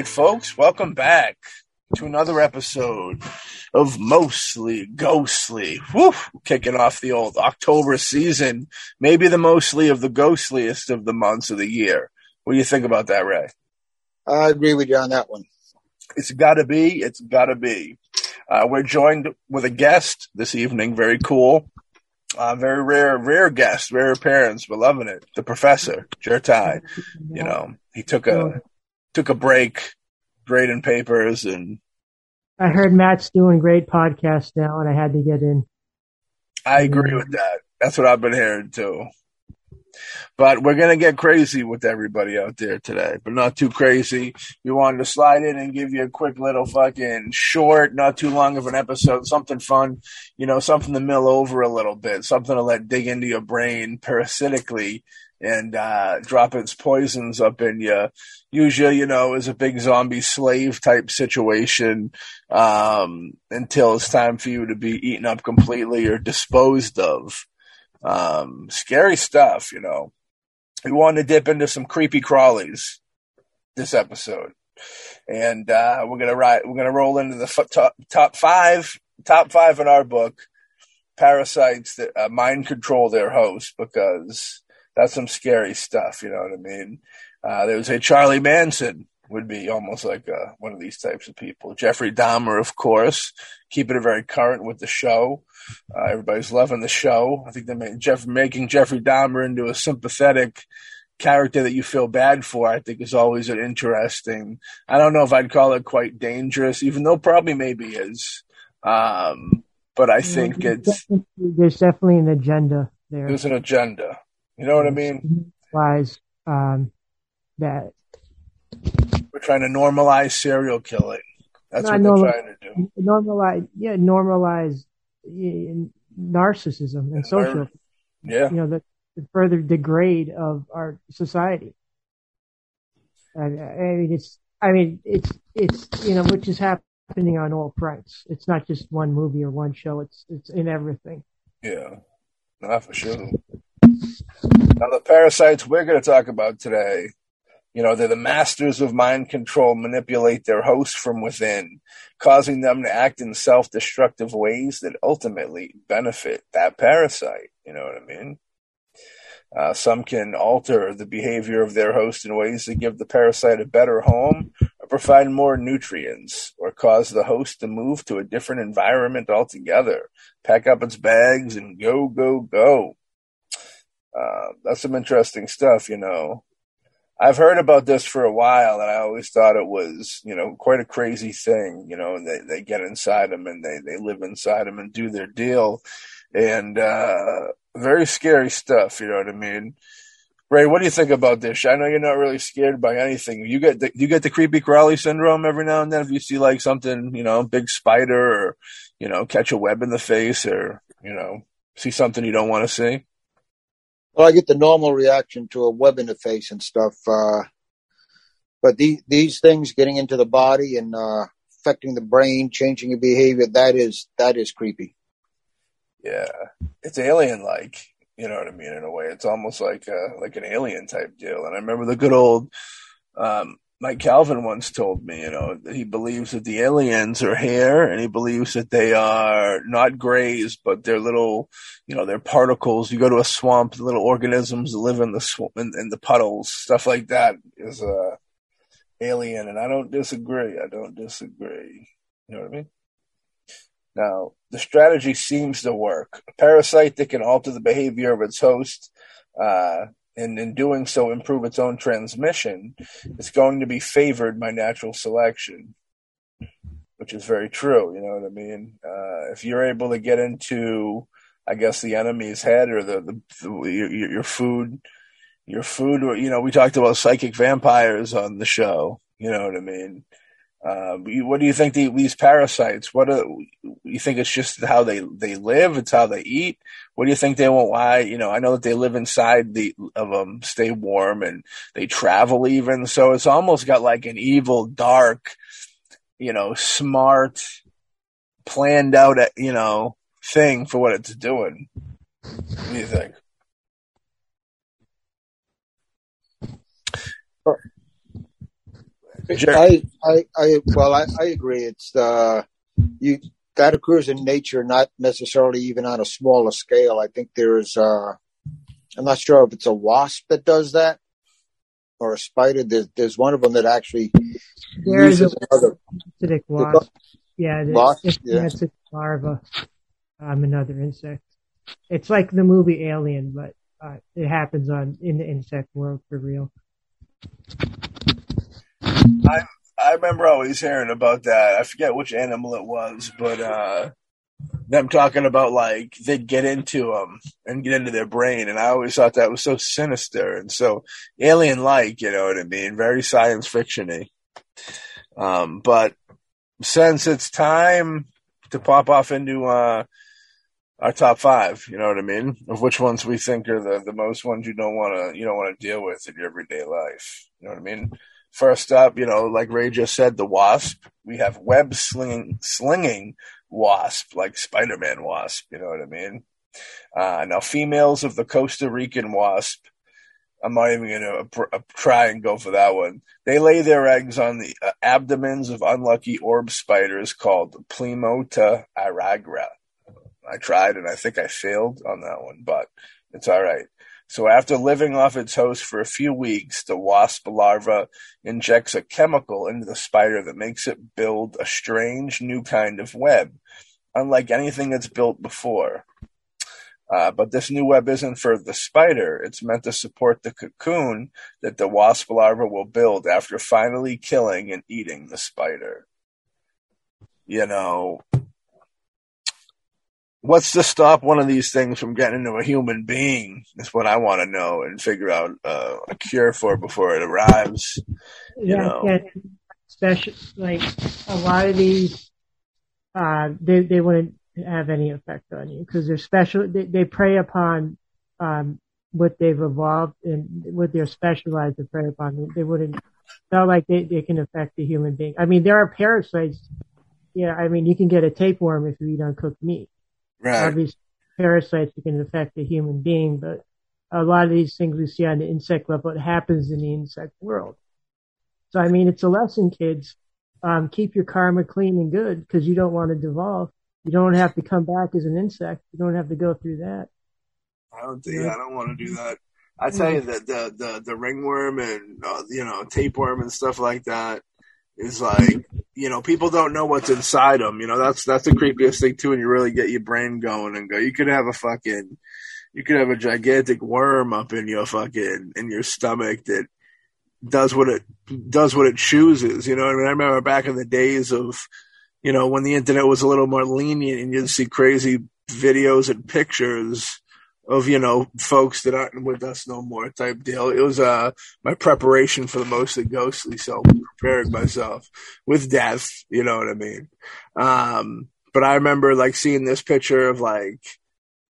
right, folks, welcome back to another episode of Mostly Ghostly. Woo! Kicking off the old October season, maybe the mostly of the ghostliest of the months of the year. What do you think about that, Ray? I agree with you on that one. It's gotta be. It's gotta be. Uh, we're joined with a guest this evening. Very cool. Uh, very rare, rare guest, rare appearance. We're loving it. The professor, Jertai. You know, he took a took a break, grading papers, and I heard Matt's doing great podcasts now, and I had to get in. I agree with that. That's what I've been hearing too. But we're gonna get crazy with everybody out there today, but not too crazy. We wanted to slide in and give you a quick little fucking short, not too long of an episode, something fun, you know, something to mill over a little bit, something to let dig into your brain parasitically and uh, drop its poisons up in you. Usually, you know, is a big zombie slave type situation um, until it's time for you to be eaten up completely or disposed of. Um, scary stuff, you know. We wanted to dip into some creepy crawlies this episode, and uh, we're gonna write. We're gonna roll into the f- top top five, top five in our book. Parasites that uh, mind control their host because that's some scary stuff. You know what I mean? Uh, there was a Charlie Manson would be almost like uh, one of these types of people. Jeffrey Dahmer, of course, keeping it very current with the show. Uh, everybody's loving the show. I think they made Jeff making Jeffrey Dahmer into a sympathetic character that you feel bad for. I think is always an interesting. I don't know if I'd call it quite dangerous, even though probably maybe is. Um, but I think there's it's definitely, there's definitely an agenda there. there's an agenda. You know what I mean? Wise um, that We're trying to normalize serial killing. That's what they're trying to do. normalize, yeah, normalize narcissism and social, Yeah. you know, the, the further degrade of our society. I, I mean, it's, I mean, it's, it's, you know, which is happening on all fronts. It's not just one movie or one show. It's, it's in everything. Yeah, not for sure. Now, the parasites we're going to talk about today, you know, they're the masters of mind control, manipulate their host from within, causing them to act in self destructive ways that ultimately benefit that parasite. You know what I mean? Uh, some can alter the behavior of their host in ways that give the parasite a better home or provide more nutrients or cause the host to move to a different environment altogether, pack up its bags and go, go, go. Uh, that's some interesting stuff, you know. I've heard about this for a while, and I always thought it was, you know, quite a crazy thing. You know, they they get inside them and they they live inside them and do their deal, and uh, very scary stuff. You know what I mean? Ray, what do you think about this? I know you're not really scared by anything. You get the, you get the creepy crawly syndrome every now and then if you see like something, you know, big spider or you know, catch a web in the face or you know, see something you don't want to see. Well, I get the normal reaction to a web interface and stuff. Uh, but the, these things getting into the body and uh, affecting the brain, changing your behavior, that is that is creepy. Yeah, it's alien like. You know what I mean? In a way, it's almost like uh, like an alien type deal. And I remember the good old um, Mike Calvin once told me, you know, that he believes that the aliens are hair, and he believes that they are not grays, but they're little, you know, they're particles. You go to a swamp, the little organisms live in the swamp, in, in the puddles, stuff like that is uh, alien. And I don't disagree. I don't disagree. You know what I mean? Now, the strategy seems to work. A parasite that can alter the behavior of its host, uh, and in doing so improve its own transmission, it's going to be favored by natural selection, which is very true. You know what I mean? Uh, if you're able to get into, I guess, the enemy's head or the, the, the your, your food, your food, or, you know, we talked about psychic vampires on the show. You know what I mean? Uh, what do you think the, these parasites? What are, you think it's just how they they live? It's how they eat. What do you think they want? Why? You know, I know that they live inside the of them, stay warm, and they travel even. So it's almost got like an evil, dark, you know, smart, planned out, you know, thing for what it's doing. What do you think? I, I, I, well, I, I agree. It's uh, you that occurs in nature, not necessarily even on a smaller scale. I think there's, uh, I'm not sure if it's a wasp that does that or a spider. There's, there's one of them that actually there's uses a another acidic wasp. Yeah, wasp, it's, yeah. it's a larva. Um, another insect. It's like the movie Alien, but uh, it happens on in the insect world for real. I I remember always hearing about that. I forget which animal it was, but uh, them talking about like they'd get into them and get into their brain, and I always thought that was so sinister and so alien-like. You know what I mean? Very science fictiony. Um, but since it's time to pop off into uh, our top five, you know what I mean, of which ones we think are the, the most ones you don't want to you don't want to deal with in your everyday life. You know what I mean? First up, you know, like Ray just said, the wasp. We have web slinging, slinging wasp, like Spider-Man wasp. You know what I mean? Uh, now, females of the Costa Rican wasp. I'm not even going to uh, try and go for that one. They lay their eggs on the uh, abdomens of unlucky orb spiders called Plimota iragra. I tried and I think I failed on that one, but it's all right. So after living off its host for a few weeks, the wasp larva injects a chemical into the spider that makes it build a strange new kind of web, unlike anything that's built before. Uh, but this new web isn't for the spider. It's meant to support the cocoon that the wasp larva will build after finally killing and eating the spider. You know, what's to stop one of these things from getting into a human being is what I want to know and figure out uh, a cure for before it arrives. You yeah, know. yeah, special like a lot of these, uh, they they wouldn't have any effect on you because they're special. They, they prey upon um, what they've evolved and what they're specialized to prey upon. They wouldn't. Not like they, they can affect the human being. I mean, there are parasites. Yeah, I mean, you can get a tapeworm if you eat uncooked meat Right. These parasites that can affect a human being, but a lot of these things we see on the insect level, it happens in the insect world. So, I mean, it's a lesson, kids. Um, keep your karma clean and good because you don't want to devolve. You don't have to come back as an insect. You don't have to go through that. I don't think, I don't want to do that. I tell you that the, the, the ringworm and, uh, you know, tapeworm and stuff like that is like, you know, people don't know what's inside them. You know, that's that's the creepiest thing too, and you really get your brain going and go. You could have a fucking, you could have a gigantic worm up in your fucking in your stomach that does what it does what it chooses. You know, I mean, I remember back in the days of, you know, when the internet was a little more lenient and you'd see crazy videos and pictures of you know folks that aren't with us no more type deal. It was uh my preparation for the mostly ghostly, so preparing myself with death. You know what I mean? Um, but I remember like seeing this picture of like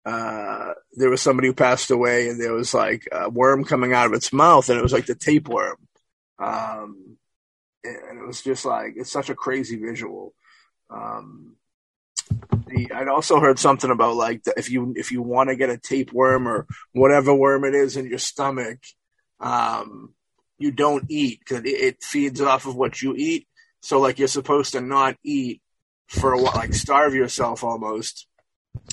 uh there was somebody who passed away, and there was like a worm coming out of its mouth, and it was like the tapeworm. Um, and it was just like it's such a crazy visual. Um, the, I'd also heard something about like the, if you if you want to get a tapeworm or whatever worm it is in your stomach, um, you don't eat because it, it feeds off of what you eat. So like you're supposed to not eat for a while, like starve yourself almost,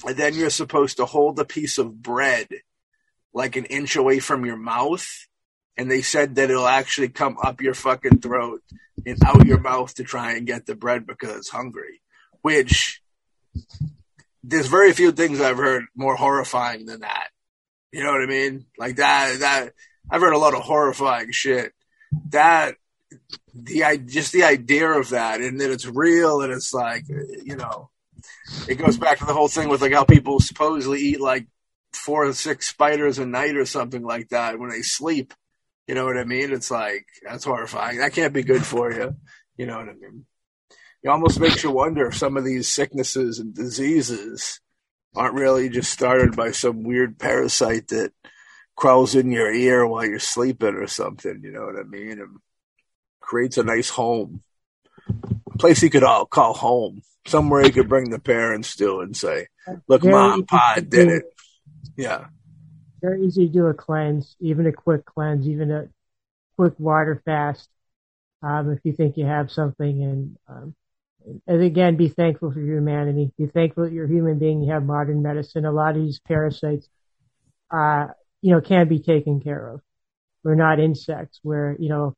and then you're supposed to hold a piece of bread like an inch away from your mouth. And they said that it'll actually come up your fucking throat and out your mouth to try and get the bread because it's hungry. Which there's very few things I've heard more horrifying than that. You know what I mean? Like that, that I've heard a lot of horrifying shit. That the I just the idea of that and that it's real and it's like you know it goes back to the whole thing with like how people supposedly eat like four or six spiders a night or something like that when they sleep. You know what I mean? It's like that's horrifying. That can't be good for you. You know what I mean? It almost makes you wonder if some of these sicknesses and diseases aren't really just started by some weird parasite that crawls in your ear while you're sleeping or something. You know what I mean? And creates a nice home, a place you could all call home, somewhere you could bring the parents to and say, "Look, Very mom, pa did it." Yeah. Very easy to do a cleanse, even a quick cleanse, even a quick water fast um, if you think you have something. And, um, and again, be thankful for humanity. Be thankful that you're a human being. You have modern medicine. A lot of these parasites, uh, you know, can be taken care of. We're not insects where, you know,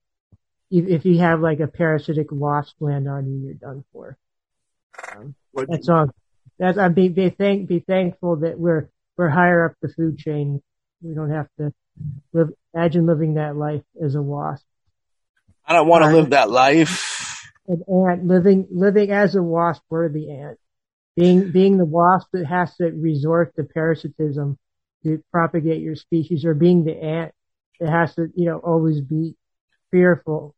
if, if you have like a parasitic wasp land on you, you're done for. Um, that's all. That's I'm be, be thank be thankful that we're we're higher up the food chain. We don't have to live. Imagine living that life as a wasp. I don't want to live that life. An ant living living as a wasp, we're the ant. Being being the wasp that has to resort to parasitism to propagate your species, or being the ant that has to you know always be fearful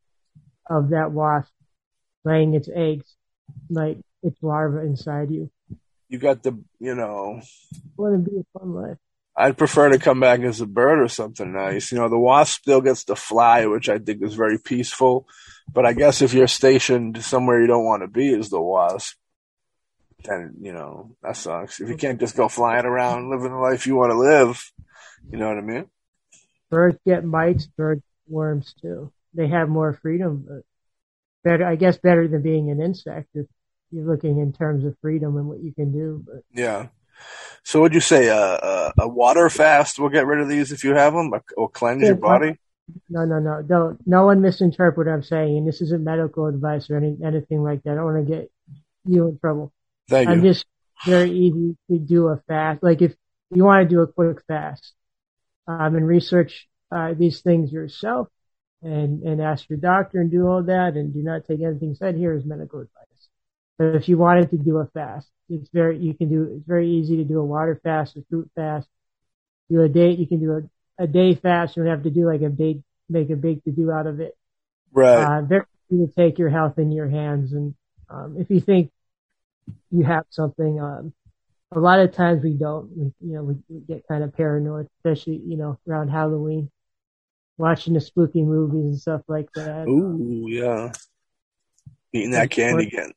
of that wasp laying its eggs, like its larva inside you. You got the you know. Wouldn't be a fun life. I'd prefer to come back as a bird or something nice. You know, the wasp still gets to fly, which I think is very peaceful. But I guess if you're stationed somewhere you don't want to be as the wasp, then, you know, that sucks. If you can't just go flying around living the life you want to live, you know what I mean? Birds get mites, birds worms too. They have more freedom, but better, I guess better than being an insect if you're looking in terms of freedom and what you can do. But yeah. So would you say a, uh, a, uh, a, water fast will get rid of these if you have them, or cleanse your body? No, no, no, don't. No one misinterpret what I'm saying, and this isn't medical advice or any, anything like that. I don't want to get you in trouble. Thank you. I'm you. just very easy to do a fast. Like if you want to do a quick fast, um, and research uh, these things yourself, and and ask your doctor and do all that, and do not take anything said here as medical advice. But if you wanted to do a fast, it's very, you can do, it's very easy to do a water fast, a fruit fast, do a day, you can do a, a day fast. You don't have to do like a big, make a big to do out of it. Right. Uh, very easy to take your health in your hands. And, um, if you think you have something, um, a lot of times we don't, we, you know, we, we get kind of paranoid, especially, you know, around Halloween, watching the spooky movies and stuff like that. Ooh, yeah. Eating that candy again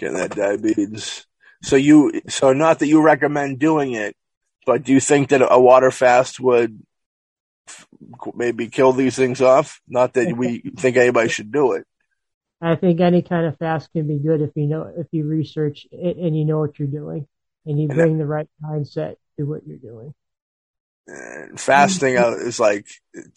getting that diabetes. So you, so not that you recommend doing it, but do you think that a water fast would maybe kill these things off? Not that we think anybody should do it. I think any kind of fast can be good if you know, if you research it and you know what you're doing and you bring the right mindset to what you're doing. And fasting mm-hmm. is like,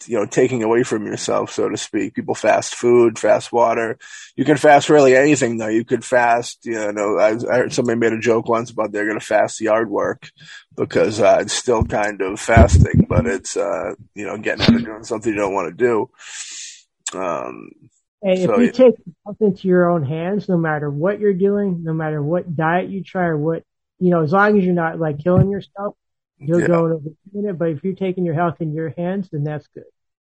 you know, taking away from yourself, so to speak. People fast food, fast water. You can fast really anything though. You could fast, you know, I, I heard somebody made a joke once about they're going to fast yard work because uh, it's still kind of fasting, but it's, uh, you know, getting out of doing something you don't want to do. Um, Hey, so, if you take something into your own hands, no matter what you're doing, no matter what diet you try or what, you know, as long as you're not like killing yourself, You'll yeah. go over a minute, but if you're taking your health in your hands, then that's good.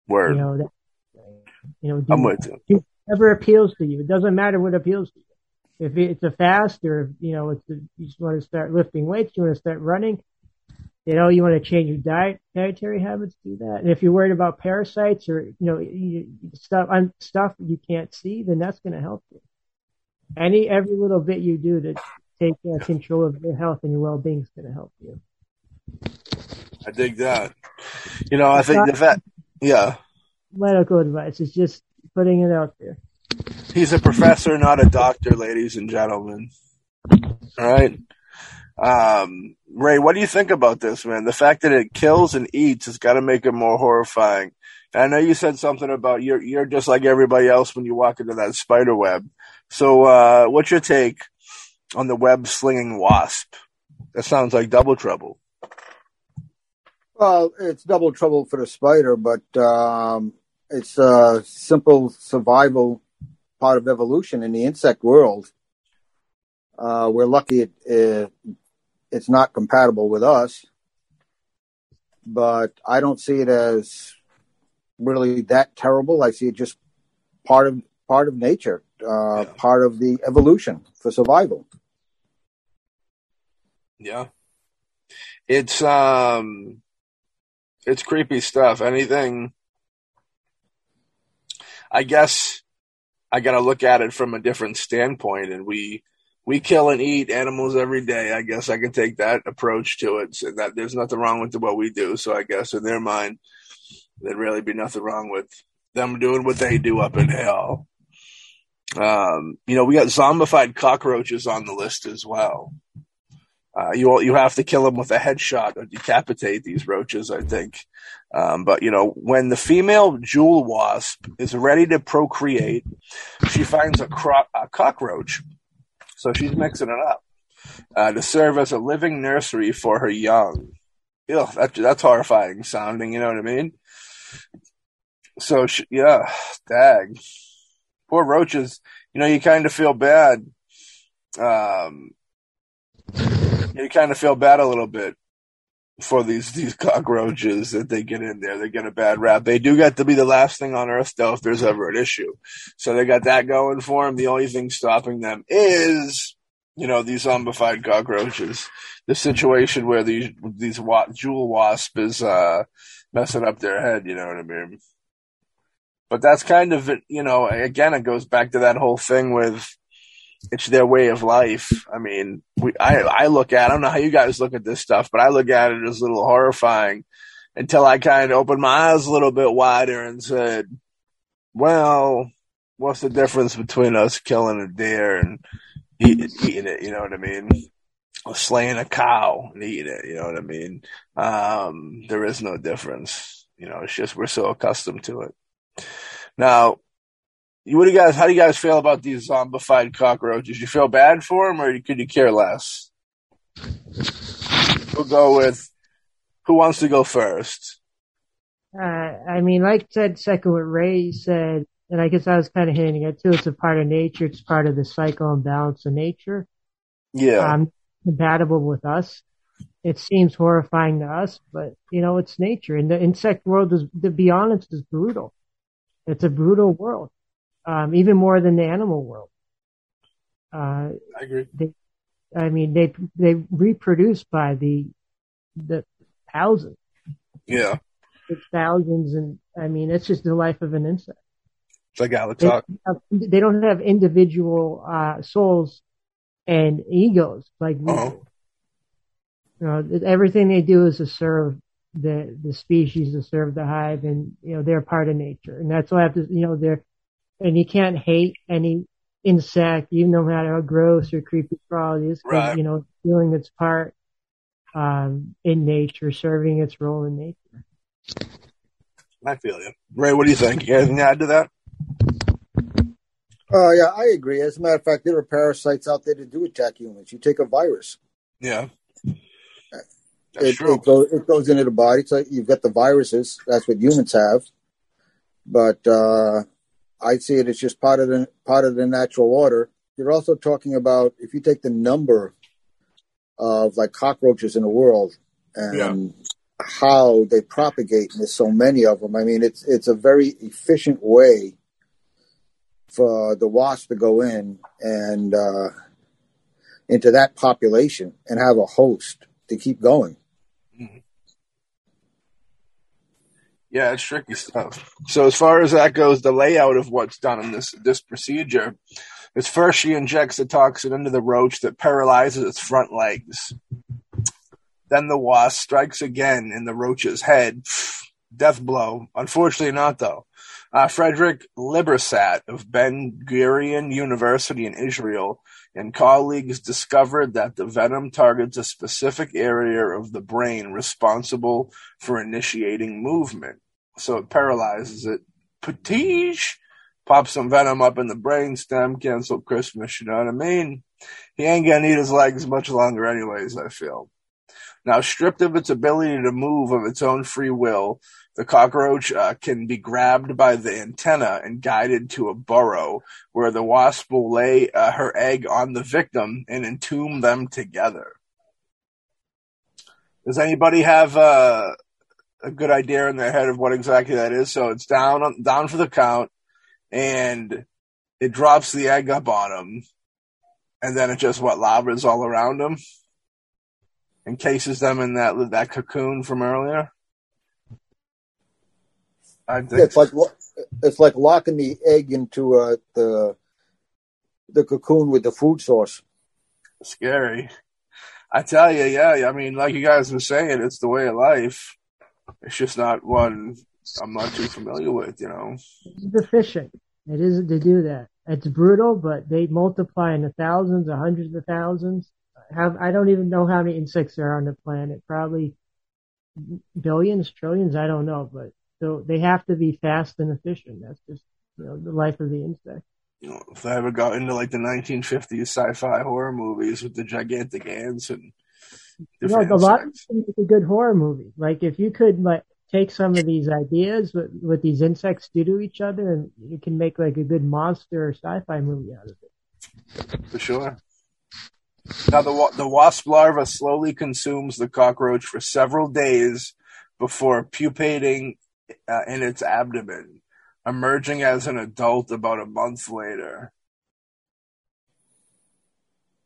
Word. You know, that, you know, do, I'm with you. Whatever appeals to you. It doesn't matter what appeals to you. If it's a fast or, you know, it's a, you just want to start lifting weights, you want to start running, you know, you want to change your diet, dietary habits, do that. And if you're worried about parasites or, you know, you, stuff, stuff you can't see, then that's going to help you. Any, every little bit you do to take uh, control of your health and your well-being is going to help you. I dig that. You know, I think the fact, yeah. Medical advice. is just putting it out there. He's a professor, not a doctor, ladies and gentlemen. All right. Um, Ray, what do you think about this, man? The fact that it kills and eats has got to make it more horrifying. And I know you said something about you're you're just like everybody else when you walk into that spider web. So, uh, what's your take on the web slinging wasp? That sounds like double trouble. Well, it's double trouble for the spider, but um, it's a simple survival part of evolution in the insect world. Uh, we're lucky it, it, it's not compatible with us, but I don't see it as really that terrible. I see it just part of part of nature, uh, yeah. part of the evolution for survival. Yeah, it's um it's creepy stuff. Anything, I guess I got to look at it from a different standpoint and we, we kill and eat animals every day. I guess I can take that approach to it. So that there's nothing wrong with what we do. So I guess in their mind, there'd really be nothing wrong with them doing what they do up in hell. Um, you know, we got zombified cockroaches on the list as well. Uh, you you have to kill them with a headshot or decapitate these roaches, I think. Um, but you know, when the female jewel wasp is ready to procreate, she finds a, cro- a cockroach, so she's mixing it up uh, to serve as a living nursery for her young. Ugh, that, that's horrifying sounding. You know what I mean? So she, yeah, dag, poor roaches. You know, you kind of feel bad. Um, you kind of feel bad a little bit for these these cockroaches that they get in there. They get a bad rap. They do get to be the last thing on Earth, though, if there's ever an issue. So they got that going for them. The only thing stopping them is, you know, these zombified cockroaches. The situation where these these wa- jewel wasp is uh, messing up their head. You know what I mean? But that's kind of it. You know, again, it goes back to that whole thing with it's their way of life. I mean, we, I, I look at, I don't know how you guys look at this stuff, but I look at it as a little horrifying until I kind of opened my eyes a little bit wider and said, well, what's the difference between us killing a deer and eat, eating it? You know what I mean? Or slaying a cow and eating it. You know what I mean? Um, there is no difference. You know, it's just we're so accustomed to it. Now, what do you guys? How do you guys feel about these zombified cockroaches? You feel bad for them, or could you care less? We'll go with who wants to go first. Uh, I mean, like said, second what Ray said, and I guess I was kind of hinting at too. It's a part of nature. It's part of the cycle and balance of nature. Yeah, um, compatible with us. It seems horrifying to us, but you know, it's nature. And the insect world is, to be honest, is brutal. It's a brutal world um, even more than the animal world. Uh, I agree. They, I mean, they they reproduce by the the thousands. Yeah. It's thousands, and I mean, it's just the life of an insect. It's like Alex they, they don't have individual uh, souls and egos like we uh-huh. do. You know, everything they do is to serve the the species, to serve the hive, and you know they're part of nature, and that's why I have to, you know, they're and you can't hate any insect, even no matter how gross or creepy crawl it is, right. you know, doing its part um, in nature, serving its role in nature. I feel you, Ray. What do you think? You got anything to add to that? Uh, yeah, I agree. As a matter of fact, there are parasites out there that do attack humans. You take a virus. Yeah. It, it, goes, it goes into the body. So you've got the viruses. That's what humans have. But uh, I see it as just part of the part of the natural order. You're also talking about if you take the number of like cockroaches in the world and yeah. how they propagate, and there's so many of them. I mean, it's it's a very efficient way for the wasp to go in and uh, into that population and have a host to keep going. Yeah, it's tricky stuff. So as far as that goes, the layout of what's done in this this procedure is first she injects the toxin into the roach that paralyzes its front legs. Then the wasp strikes again in the roach's head. Death blow. Unfortunately not though. Uh, Frederick Libersat of Ben Gurion University in Israel and colleagues discovered that the venom targets a specific area of the brain responsible for initiating movement. So it paralyzes it. Patige pops some venom up in the brain stem, cancel Christmas, you know what I mean? He ain't gonna need his legs much longer anyways, I feel. Now, stripped of its ability to move of its own free will, the cockroach uh, can be grabbed by the antenna and guided to a burrow where the wasp will lay uh, her egg on the victim and entomb them together. Does anybody have uh, a good idea in their head of what exactly that is? So it's down on, down for the count, and it drops the egg up on them, and then it just what lavas all around them, encases them in that that cocoon from earlier. I think it's like it's like locking the egg into uh, the the cocoon with the food source. Scary. I tell you, yeah. I mean, like you guys were saying, it's the way of life. It's just not one I'm not too familiar with, you know. It's efficient. It is to do that. it's brutal, but they multiply in the thousands, or hundreds of thousands. Have I don't even know how many insects there are on the planet. Probably billions, trillions. I don't know, but so they have to be fast and efficient. That's just you know the life of the insect. You know, if I ever got into like the 1950s sci-fi horror movies with the gigantic ants and you know, a lot of a good horror movie. Like if you could like take some of these ideas what, what these insects do to each other, and you can make like a good monster or sci-fi movie out of it. For sure. Now the the wasp larva slowly consumes the cockroach for several days before pupating uh, in its abdomen, emerging as an adult about a month later.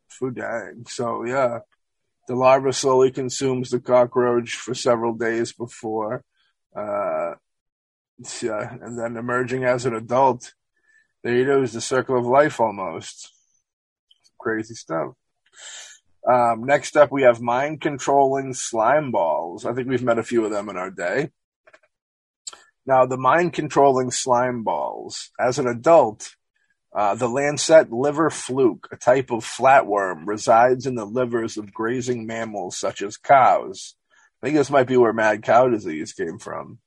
Food dang. So yeah, the larva slowly consumes the cockroach for several days before uh, yeah, and then emerging as an adult. There you go, is the circle of life almost. Crazy stuff. Um, next up, we have mind controlling slime balls. I think we've met a few of them in our day. Now, the mind controlling slime balls, as an adult, uh, the lancet liver fluke, a type of flatworm, resides in the livers of grazing mammals such as cows. I think this might be where mad cow disease came from.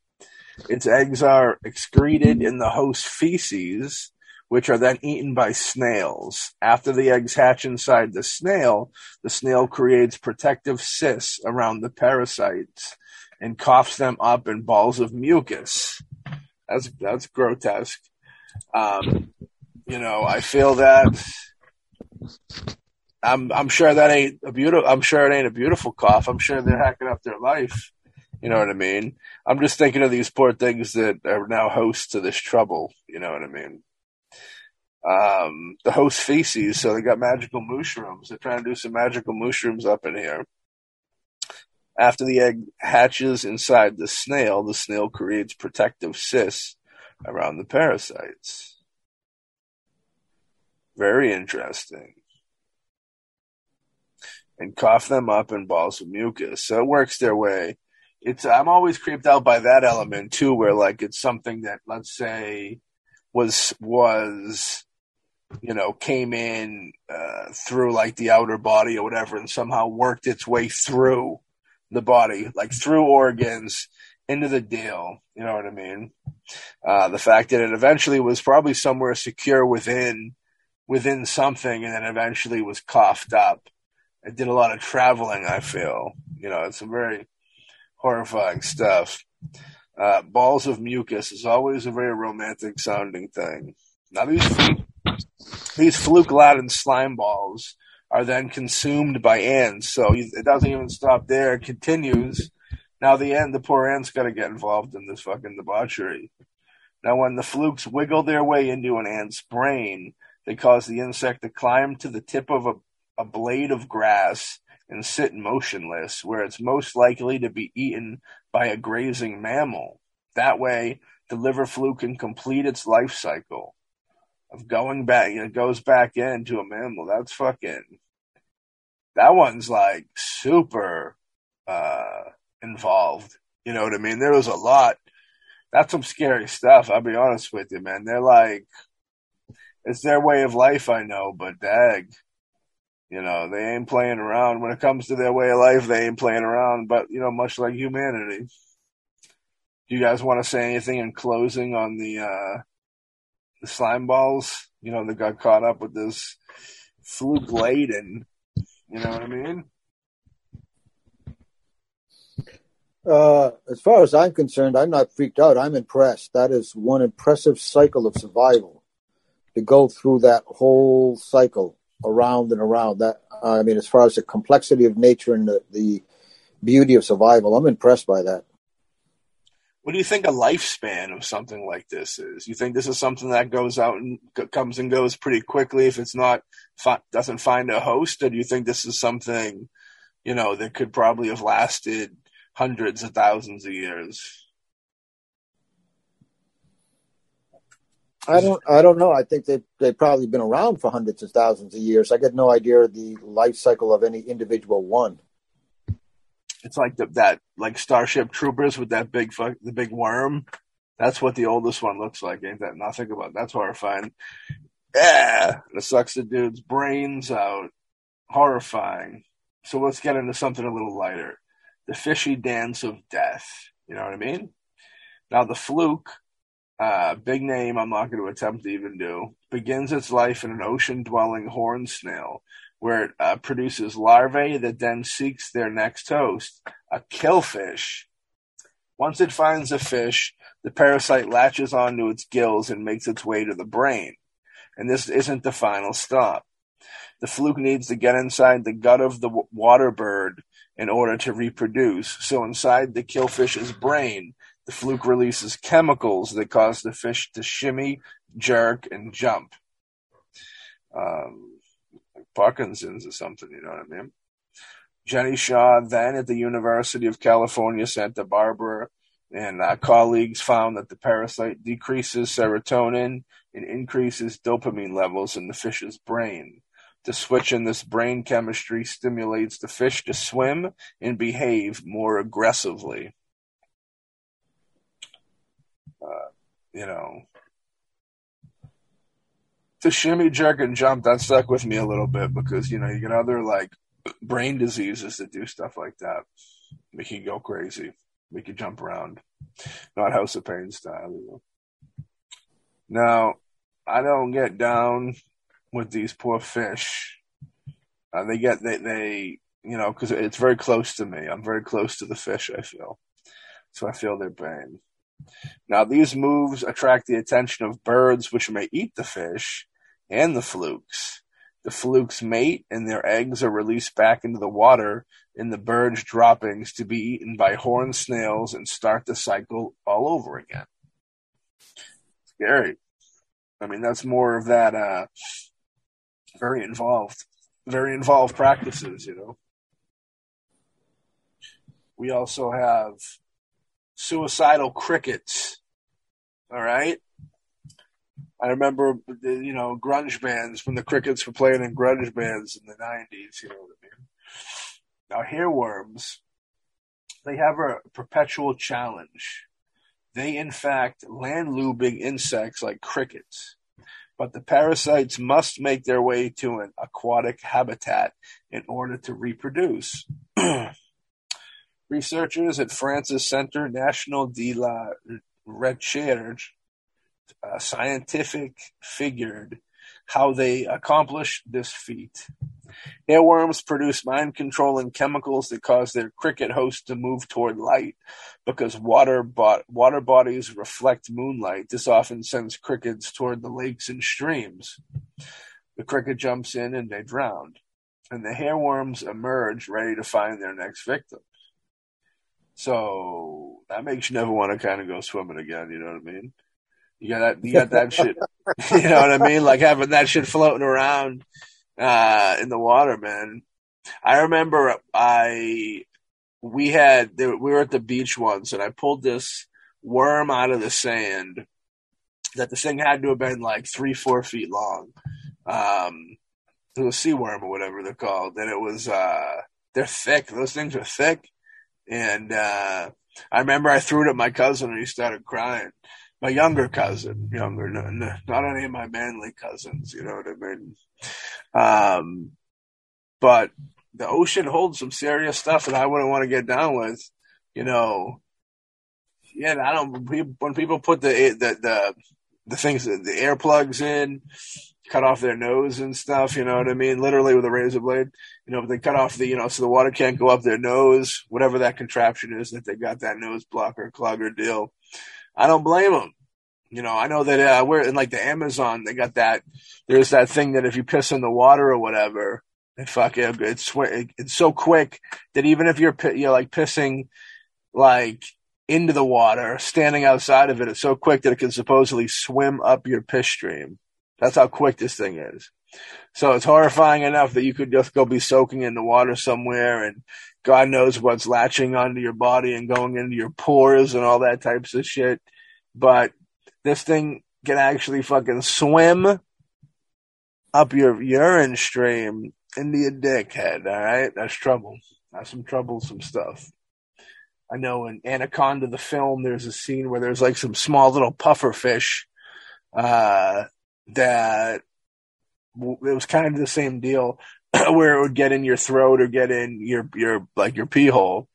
Its eggs are excreted in the host feces, which are then eaten by snails. After the eggs hatch inside the snail, the snail creates protective cysts around the parasites and coughs them up in balls of mucus. That's that's grotesque. Um, you know, I feel that I'm I'm sure that ain't a beautiful. I'm sure it ain't a beautiful cough. I'm sure they're hacking up their life. You know what I mean? I'm just thinking of these poor things that are now hosts to this trouble. You know what I mean? Um, the host feces, so they got magical mushrooms. They're trying to do some magical mushrooms up in here. After the egg hatches inside the snail, the snail creates protective cysts around the parasites. Very interesting and cough them up in balls of mucus. So it works their way. It's I'm always creeped out by that element too, where like it's something that let's say was was you know came in uh, through like the outer body or whatever, and somehow worked its way through the body, like through organs into the deal. You know what I mean? Uh, the fact that it eventually was probably somewhere secure within within something, and then eventually was coughed up I did a lot of traveling. I feel you know it's very horrifying stuff. Uh, balls of mucus is always a very romantic sounding thing. Now these these fluke Latin slime balls are then consumed by ants, so it doesn't even stop there. It continues. Now the end, the poor ants got to get involved in this fucking debauchery. Now when the flukes wiggle their way into an ant's brain, they cause the insect to climb to the tip of a a blade of grass and sit motionless, where it's most likely to be eaten by a grazing mammal. That way, the liver fluke can complete its life cycle of going back. It goes back into a mammal. That's fucking. That one's like super uh, involved. You know what I mean? There was a lot. That's some scary stuff. I'll be honest with you, man. They're like, it's their way of life, I know, but dag, you know, they ain't playing around when it comes to their way of life. They ain't playing around, but you know, much like humanity. Do you guys want to say anything in closing on the uh, the slime balls? You know, that got caught up with this fluke laden. You know what I mean? Uh, as far as I'm concerned, I'm not freaked out. I'm impressed. That is one impressive cycle of survival to go through that whole cycle around and around. That I mean, as far as the complexity of nature and the, the beauty of survival, I'm impressed by that. What do you think a lifespan of something like this is? You think this is something that goes out and comes and goes pretty quickly if it's not doesn't find a host, or do you think this is something you know that could probably have lasted hundreds of thousands of years? I don't. I don't know. I think they they've probably been around for hundreds of thousands of years. I get no idea the life cycle of any individual one. It's like the, that, like Starship Troopers with that big fuck, the big worm. That's what the oldest one looks like, ain't that? Nothing about that's horrifying. Yeah, it sucks the dude's brains out. Horrifying. So let's get into something a little lighter. The fishy dance of death. You know what I mean? Now the fluke, uh, big name I'm not going to attempt to even do, begins its life in an ocean-dwelling horn snail, where it uh, produces larvae that then seeks their next host, a killifish. Once it finds a fish, the parasite latches onto its gills and makes its way to the brain. And this isn't the final stop. The fluke needs to get inside the gut of the water bird in order to reproduce. So inside the killifish's brain, the fluke releases chemicals that cause the fish to shimmy, jerk, and jump. Um, Parkinson's or something, you know what I mean? Jenny Shaw, then at the University of California, Santa Barbara, and uh, colleagues found that the parasite decreases serotonin and increases dopamine levels in the fish's brain. The switch in this brain chemistry stimulates the fish to swim and behave more aggressively. You know, the shimmy, jerk, and jump that stuck with me a little bit because you know you get other like brain diseases that do stuff like that, make you go crazy, make you jump around, not House of Pain style. You know. Now, I don't get down with these poor fish. Uh, they get they they you know because it's very close to me. I'm very close to the fish. I feel so. I feel their pain. Now, these moves attract the attention of birds, which may eat the fish, and the flukes. The flukes mate, and their eggs are released back into the water in the bird's droppings to be eaten by horned snails and start the cycle all over again. Scary. I mean, that's more of that uh, very involved, very involved practices, you know. We also have suicidal crickets. All right. I remember, you know, grunge bands when the crickets were playing in grunge bands in the 90s, you know what I mean? Now, hairworms, they have a perpetual challenge. They, in fact, land lubing insects like crickets, but the parasites must make their way to an aquatic habitat in order to reproduce. Researchers at France's Centre National de la Recherche uh, scientific figured how they accomplished this feat. Hairworms produce mind controlling chemicals that cause their cricket host to move toward light. Because water, bo- water bodies reflect moonlight, this often sends crickets toward the lakes and streams. The cricket jumps in and they drown. And the hairworms emerge ready to find their next victim. So that makes you never want to kind of go swimming again. You know what I mean? You got that. You got that shit. You know what I mean? Like having that shit floating around uh, in the water, man. I remember I we had we were at the beach once, and I pulled this worm out of the sand. That the thing had to have been like three, four feet long. Um, it was a sea worm or whatever they're called, and it was uh, they're thick. Those things are thick and uh, I remember I threw it at my cousin and he started crying. My younger cousin, younger, not any of my manly cousins, you know what I mean? Um, but the ocean holds some serious stuff that I wouldn't want to get down with, you know. Yeah, I don't. When people put the the the, the things, the earplugs in, cut off their nose and stuff, you know what I mean? Literally with a razor blade, you know, but they cut off the, you know, so the water can't go up their nose, whatever that contraption is that they got that nose blocker, clogger deal. I don't blame them. You know, I know that, uh, we're in like the Amazon, they got that, there's that thing that if you piss in the water or whatever, it fuck it, it's, it's so quick that even if you're, you're like pissing like into the water, standing outside of it, it's so quick that it can supposedly swim up your piss stream. That's how quick this thing is. So it's horrifying enough that you could just go be soaking in the water somewhere and God knows what's latching onto your body and going into your pores and all that types of shit. But this thing can actually fucking swim up your urine stream into your dickhead. All right. That's trouble. That's some troublesome stuff. I know in Anaconda, the film, there's a scene where there's like some small little puffer fish, uh, that it was kind of the same deal where it would get in your throat or get in your your like your pee hole,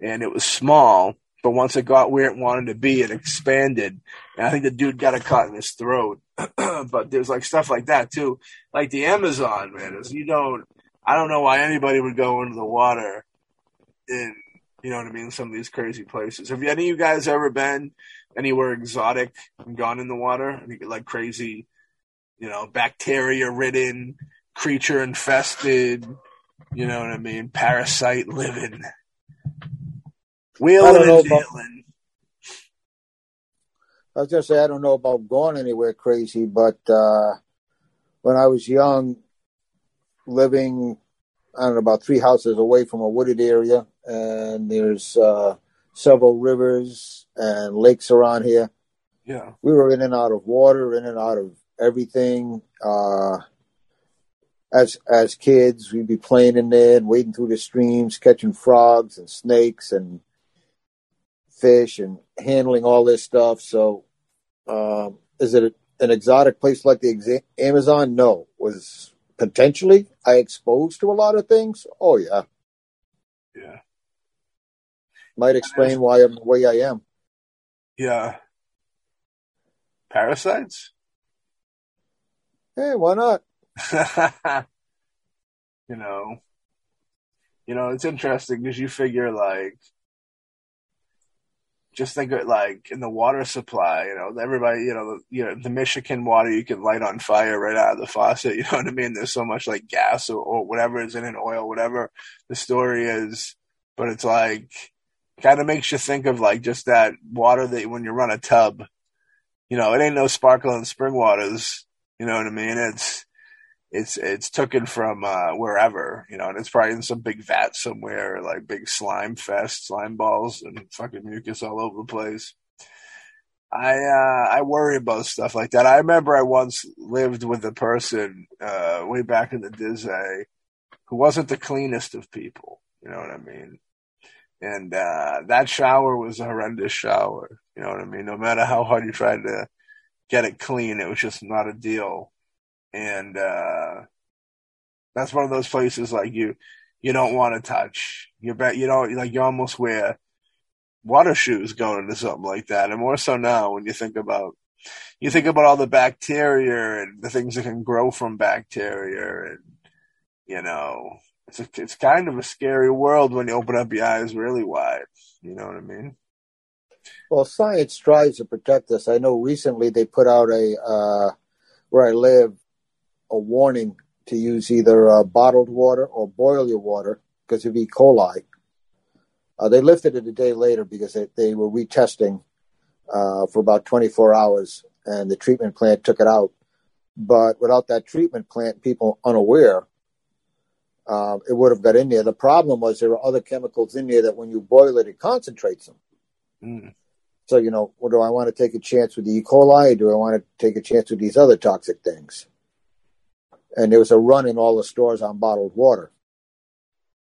and it was small. But once it got where it wanted to be, it expanded. And I think the dude got a cut in his throat. but there's like stuff like that too, like the Amazon man. Is you don't, I don't know why anybody would go into the water in, you know what I mean, some of these crazy places. Have any of you guys ever been anywhere exotic and gone in the water? Like crazy, you know, bacteria ridden, creature infested, you know what I mean, parasite living. Wheeling and dealing. I was gonna say I don't know about going anywhere crazy, but uh, when I was young, living I don't know about three houses away from a wooded area, and there's uh, several rivers and lakes around here. Yeah, we were in and out of water, in and out of everything. Uh, as as kids, we'd be playing in there and wading through the streams, catching frogs and snakes and fish and handling all this stuff. So, um, is it an exotic place like the Amazon? No. Was potentially I exposed to a lot of things? Oh yeah. Yeah. Might explain why I'm the way I am. Yeah. Parasites? Hey, why not? you know, you know, it's interesting because you figure like just think of like in the water supply, you know, everybody, you know, the, you know, the Michigan water you can light on fire right out of the faucet. You know what I mean? There's so much like gas or, or whatever is in an oil, whatever the story is. But it's like, kind of makes you think of like just that water that when you run a tub, you know, it ain't no sparkling spring waters. You know what I mean? It's, it's it's taken from uh, wherever, you know, and it's probably in some big vat somewhere, like big slime fest, slime balls, and fucking mucus all over the place. I uh, I worry about stuff like that. I remember I once lived with a person uh, way back in the Disney who wasn't the cleanest of people. You know what I mean? And uh, that shower was a horrendous shower. You know what I mean? No matter how hard you tried to get it clean, it was just not a deal and uh, that's one of those places like you you don't want to touch. You bet you don't like you almost wear water shoes going into something like that, and more so now when you think about you think about all the bacteria and the things that can grow from bacteria, and you know it's a, it's kind of a scary world when you open up your eyes really wide. You know what I mean? Well, science strives to protect us. I know recently they put out a uh, where I live a warning to use either uh, bottled water or boil your water because of E. coli. Uh, they lifted it a day later because they, they were retesting uh, for about 24 hours, and the treatment plant took it out. But without that treatment plant, people unaware, uh, it would have got in there. The problem was there are other chemicals in there that when you boil it, it concentrates them. Mm. So, you know, what do I want to take a chance with the E. coli? Or do I want to take a chance with these other toxic things? and there was a run in all the stores on bottled water.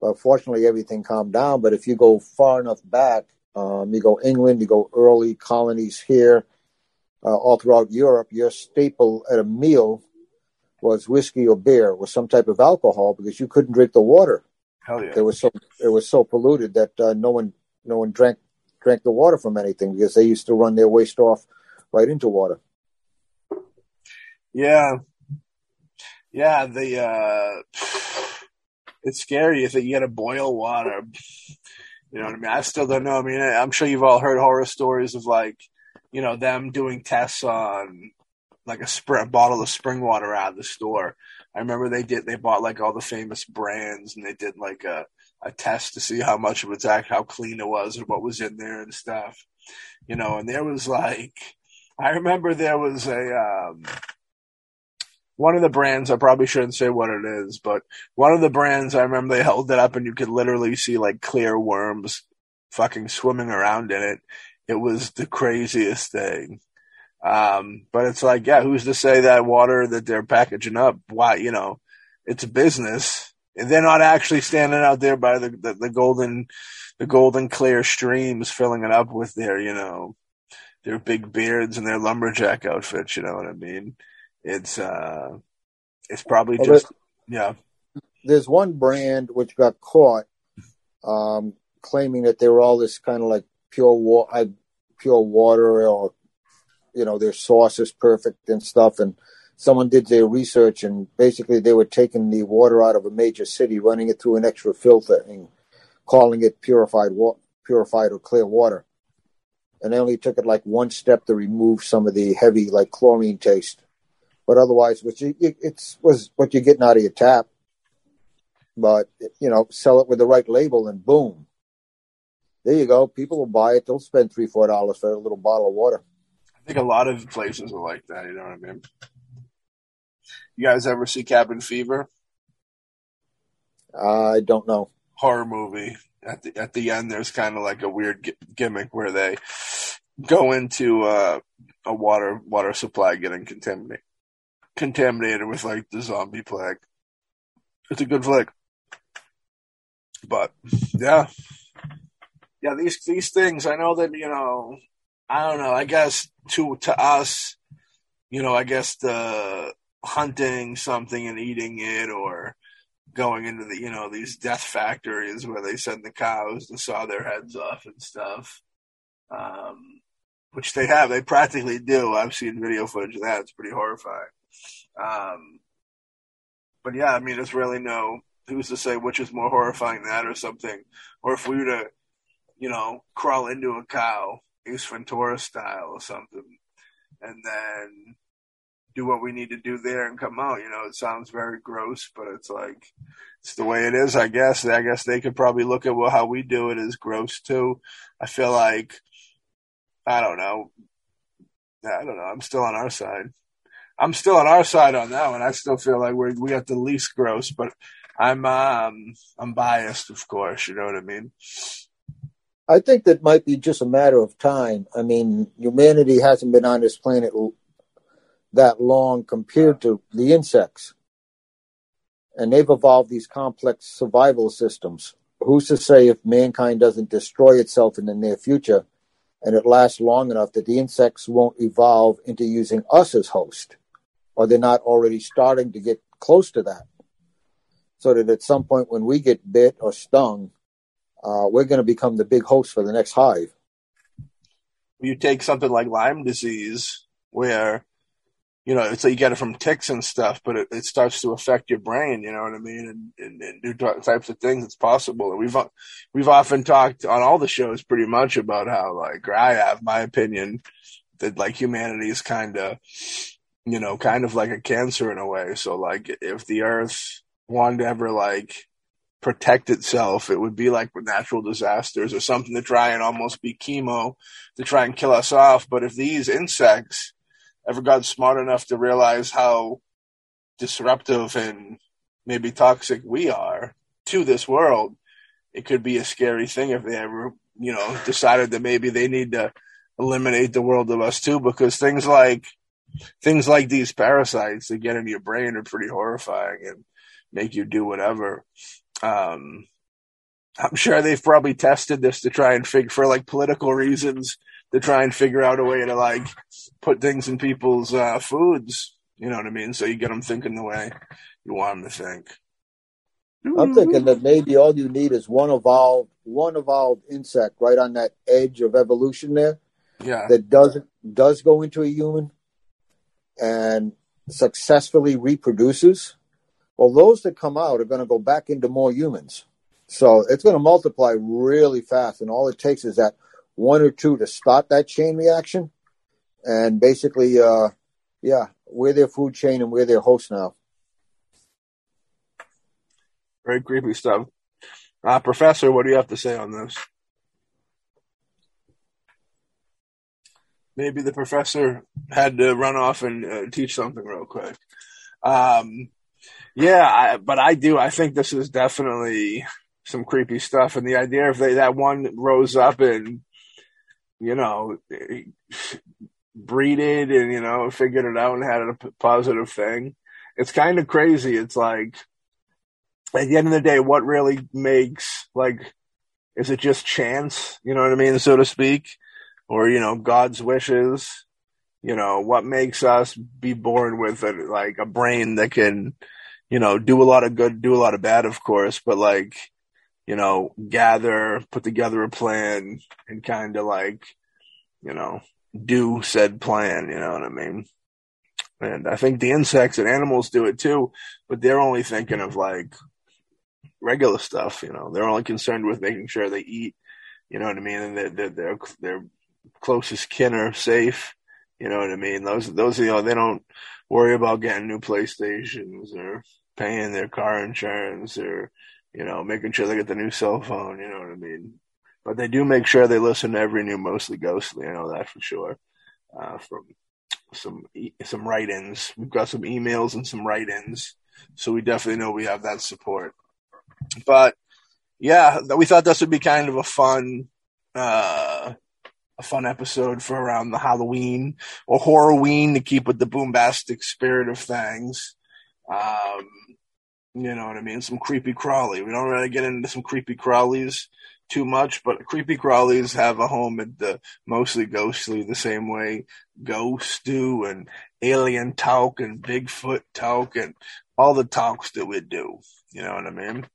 But fortunately, everything calmed down. But if you go far enough back, um, you go England, you go early colonies here, uh, all throughout Europe, your staple at a meal was whiskey or beer or some type of alcohol because you couldn't drink the water. Hell yeah! It was so it was so polluted that uh, no one no one drank drank the water from anything because they used to run their waste off right into water. Yeah, yeah, the uh, it's scary if you got to boil water. You know what I mean? I still don't know. I mean, I'm sure you've all heard horror stories of like, you know, them doing tests on like a, a bottle of spring water out of the store. I remember they did. They bought like all the famous brands, and they did like a a test to see how much of it's actually how clean it was and what was in there and stuff. You know, and there was like, I remember there was a um, one of the brands, I probably shouldn't say what it is, but one of the brands, I remember they held it up and you could literally see like clear worms fucking swimming around in it. It was the craziest thing. Um, but it's like, yeah, who's to say that water that they're packaging up? Why, you know, it's a business they're not actually standing out there by the, the, the golden, the golden clear streams filling it up with their, you know, their big beards and their lumberjack outfits. You know what I mean? it's uh it's probably well, just yeah. There's one brand which got caught um, claiming that they were all this kind of like pure water, pure water, or you know their sauce is perfect and stuff. And someone did their research, and basically they were taking the water out of a major city, running it through an extra filter, and calling it purified water, purified or clear water. And they only took it like one step to remove some of the heavy, like chlorine taste. But otherwise, which it's was what you're getting out of your tap. But you know, sell it with the right label, and boom, there you go. People will buy it. They'll spend three, four dollars for a little bottle of water. I think a lot of places are like that. You know what I mean? You guys ever see Cabin Fever? I don't know. Horror movie. At the at the end, there's kind of like a weird g- gimmick where they go into uh, a water water supply getting contaminated contaminated with like the zombie plague. It's a good flick. But yeah. Yeah, these these things I know that, you know, I don't know, I guess to to us, you know, I guess the hunting something and eating it or going into the you know these death factories where they send the cows to saw their heads off and stuff. Um, which they have. They practically do. I've seen video footage of that. It's pretty horrifying. Um, but yeah i mean it's really no who's to say which is more horrifying that or something. Or if we were to you know crawl into a cow Ace Ventura style or something and then do what we need to do there and come out. You know, it sounds very gross, but it's like it's the way it is. I guess. I guess they could probably look at well how we do it as gross too. I feel like I don't know. I don't know. I'm still on our side. I'm still on our side on that one. I still feel like we we got the least gross, but I'm um I'm biased, of course. You know what I mean. I think that might be just a matter of time. I mean, humanity hasn't been on this planet that long compared to the insects. And they've evolved these complex survival systems. Who's to say if mankind doesn't destroy itself in the near future and it lasts long enough that the insects won't evolve into using us as host? Or they're not already starting to get close to that? So that at some point when we get bit or stung, uh, we're going to become the big host for the next hive. You take something like Lyme disease, where you know, it's like you get it from ticks and stuff, but it, it starts to affect your brain. You know what I mean? And, and, and, new types of things. It's possible. And we've uh, we've often talked on all the shows pretty much about how, like, I have my opinion that like humanity is kind of, you know, kind of like a cancer in a way. So like, if the Earth wanted to ever like protect itself, it would be like with natural disasters or something to try and almost be chemo to try and kill us off. But if these insects ever got smart enough to realize how disruptive and maybe toxic we are to this world, it could be a scary thing if they ever, you know, decided that maybe they need to eliminate the world of us too, because things like things like these parasites that get into your brain are pretty horrifying and make you do whatever. Um, I'm sure they've probably tested this to try and figure for like political reasons to try and figure out a way to like put things in people's uh, foods. You know what I mean? So you get them thinking the way you want them to think. I'm thinking that maybe all you need is one evolved, one evolved insect right on that edge of evolution there. Yeah. That does does go into a human and successfully reproduces. Well, those that come out are going to go back into more humans. So it's going to multiply really fast, and all it takes is that one or two to start that chain reaction, and basically, uh, yeah, we're their food chain and we're their host now. Very creepy stuff. Uh, professor, what do you have to say on this? Maybe the professor had to run off and uh, teach something real quick. Um, yeah, I, but I do. I think this is definitely some creepy stuff. And the idea if they, that one rose up and you know, breeded and, you know, figured it out and had a positive thing. It's kind of crazy. It's like, at the end of the day, what really makes, like, is it just chance? You know what I mean? So to speak, or, you know, God's wishes. You know, what makes us be born with a, like a brain that can, you know, do a lot of good, do a lot of bad, of course, but like, you know, gather, put together a plan and kind of like, you know, do said plan, you know what I mean? And I think the insects and animals do it too, but they're only thinking of like regular stuff, you know, they're only concerned with making sure they eat, you know what I mean? And their, their, their closest kin are safe, you know what I mean? Those, those, you know, they don't worry about getting new PlayStations or paying their car insurance or, you know, making sure they get the new cell phone, you know what I mean? But they do make sure they listen to every new Mostly Ghostly, I know that for sure. Uh, from some some write-ins, we've got some emails and some write-ins, so we definitely know we have that support. But yeah, we thought this would be kind of a fun, uh, a fun episode for around the Halloween or Horrorween to keep with the boombastic spirit of things. Um, you know what I mean? Some creepy crawly. We don't really get into some creepy crawlies too much, but creepy crawlies have a home at the mostly ghostly the same way ghosts do and alien talk and Bigfoot talk and all the talks that we do. You know what I mean?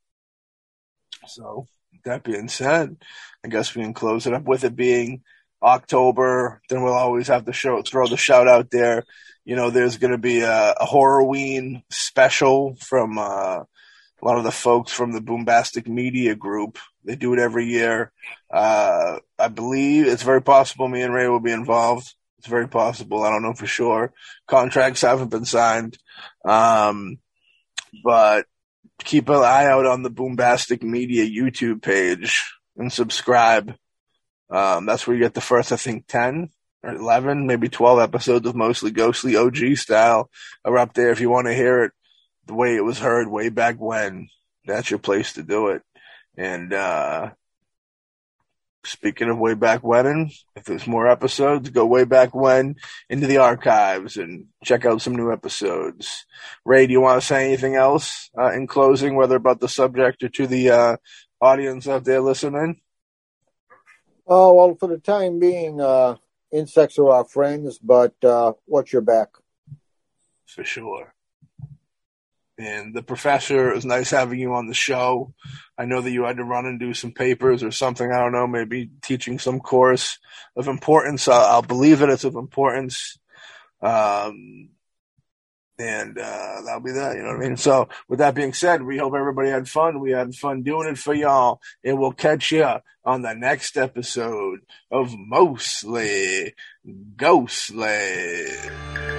So that being said, I guess we can close it up with it being October. Then we'll always have to show throw the shout out there you know, there's going to be a, a Horrorween special from uh, a lot of the folks from the Boombastic Media Group. They do it every year. Uh, I believe it's very possible me and Ray will be involved. It's very possible. I don't know for sure. Contracts haven't been signed. Um, but keep an eye out on the Boombastic Media YouTube page and subscribe. Um, that's where you get the first, I think, 10 or 11, maybe 12 episodes of mostly ghostly OG style are up there. If you want to hear it the way it was heard way back when, that's your place to do it. And, uh, speaking of way back when, if there's more episodes, go way back when into the archives and check out some new episodes. Ray, do you want to say anything else uh, in closing, whether about the subject or to the uh, audience out there listening? Oh, well, for the time being, uh, insects are our friends, but uh, watch your back. For sure. And the professor, it was nice having you on the show. I know that you had to run and do some papers or something. I don't know, maybe teaching some course of importance. I'll, I'll believe it. It's of importance. Um, and uh, that'll be that. You know what I mean? So, with that being said, we hope everybody had fun. We had fun doing it for y'all, and we'll catch you on the next episode of Mostly Ghostly.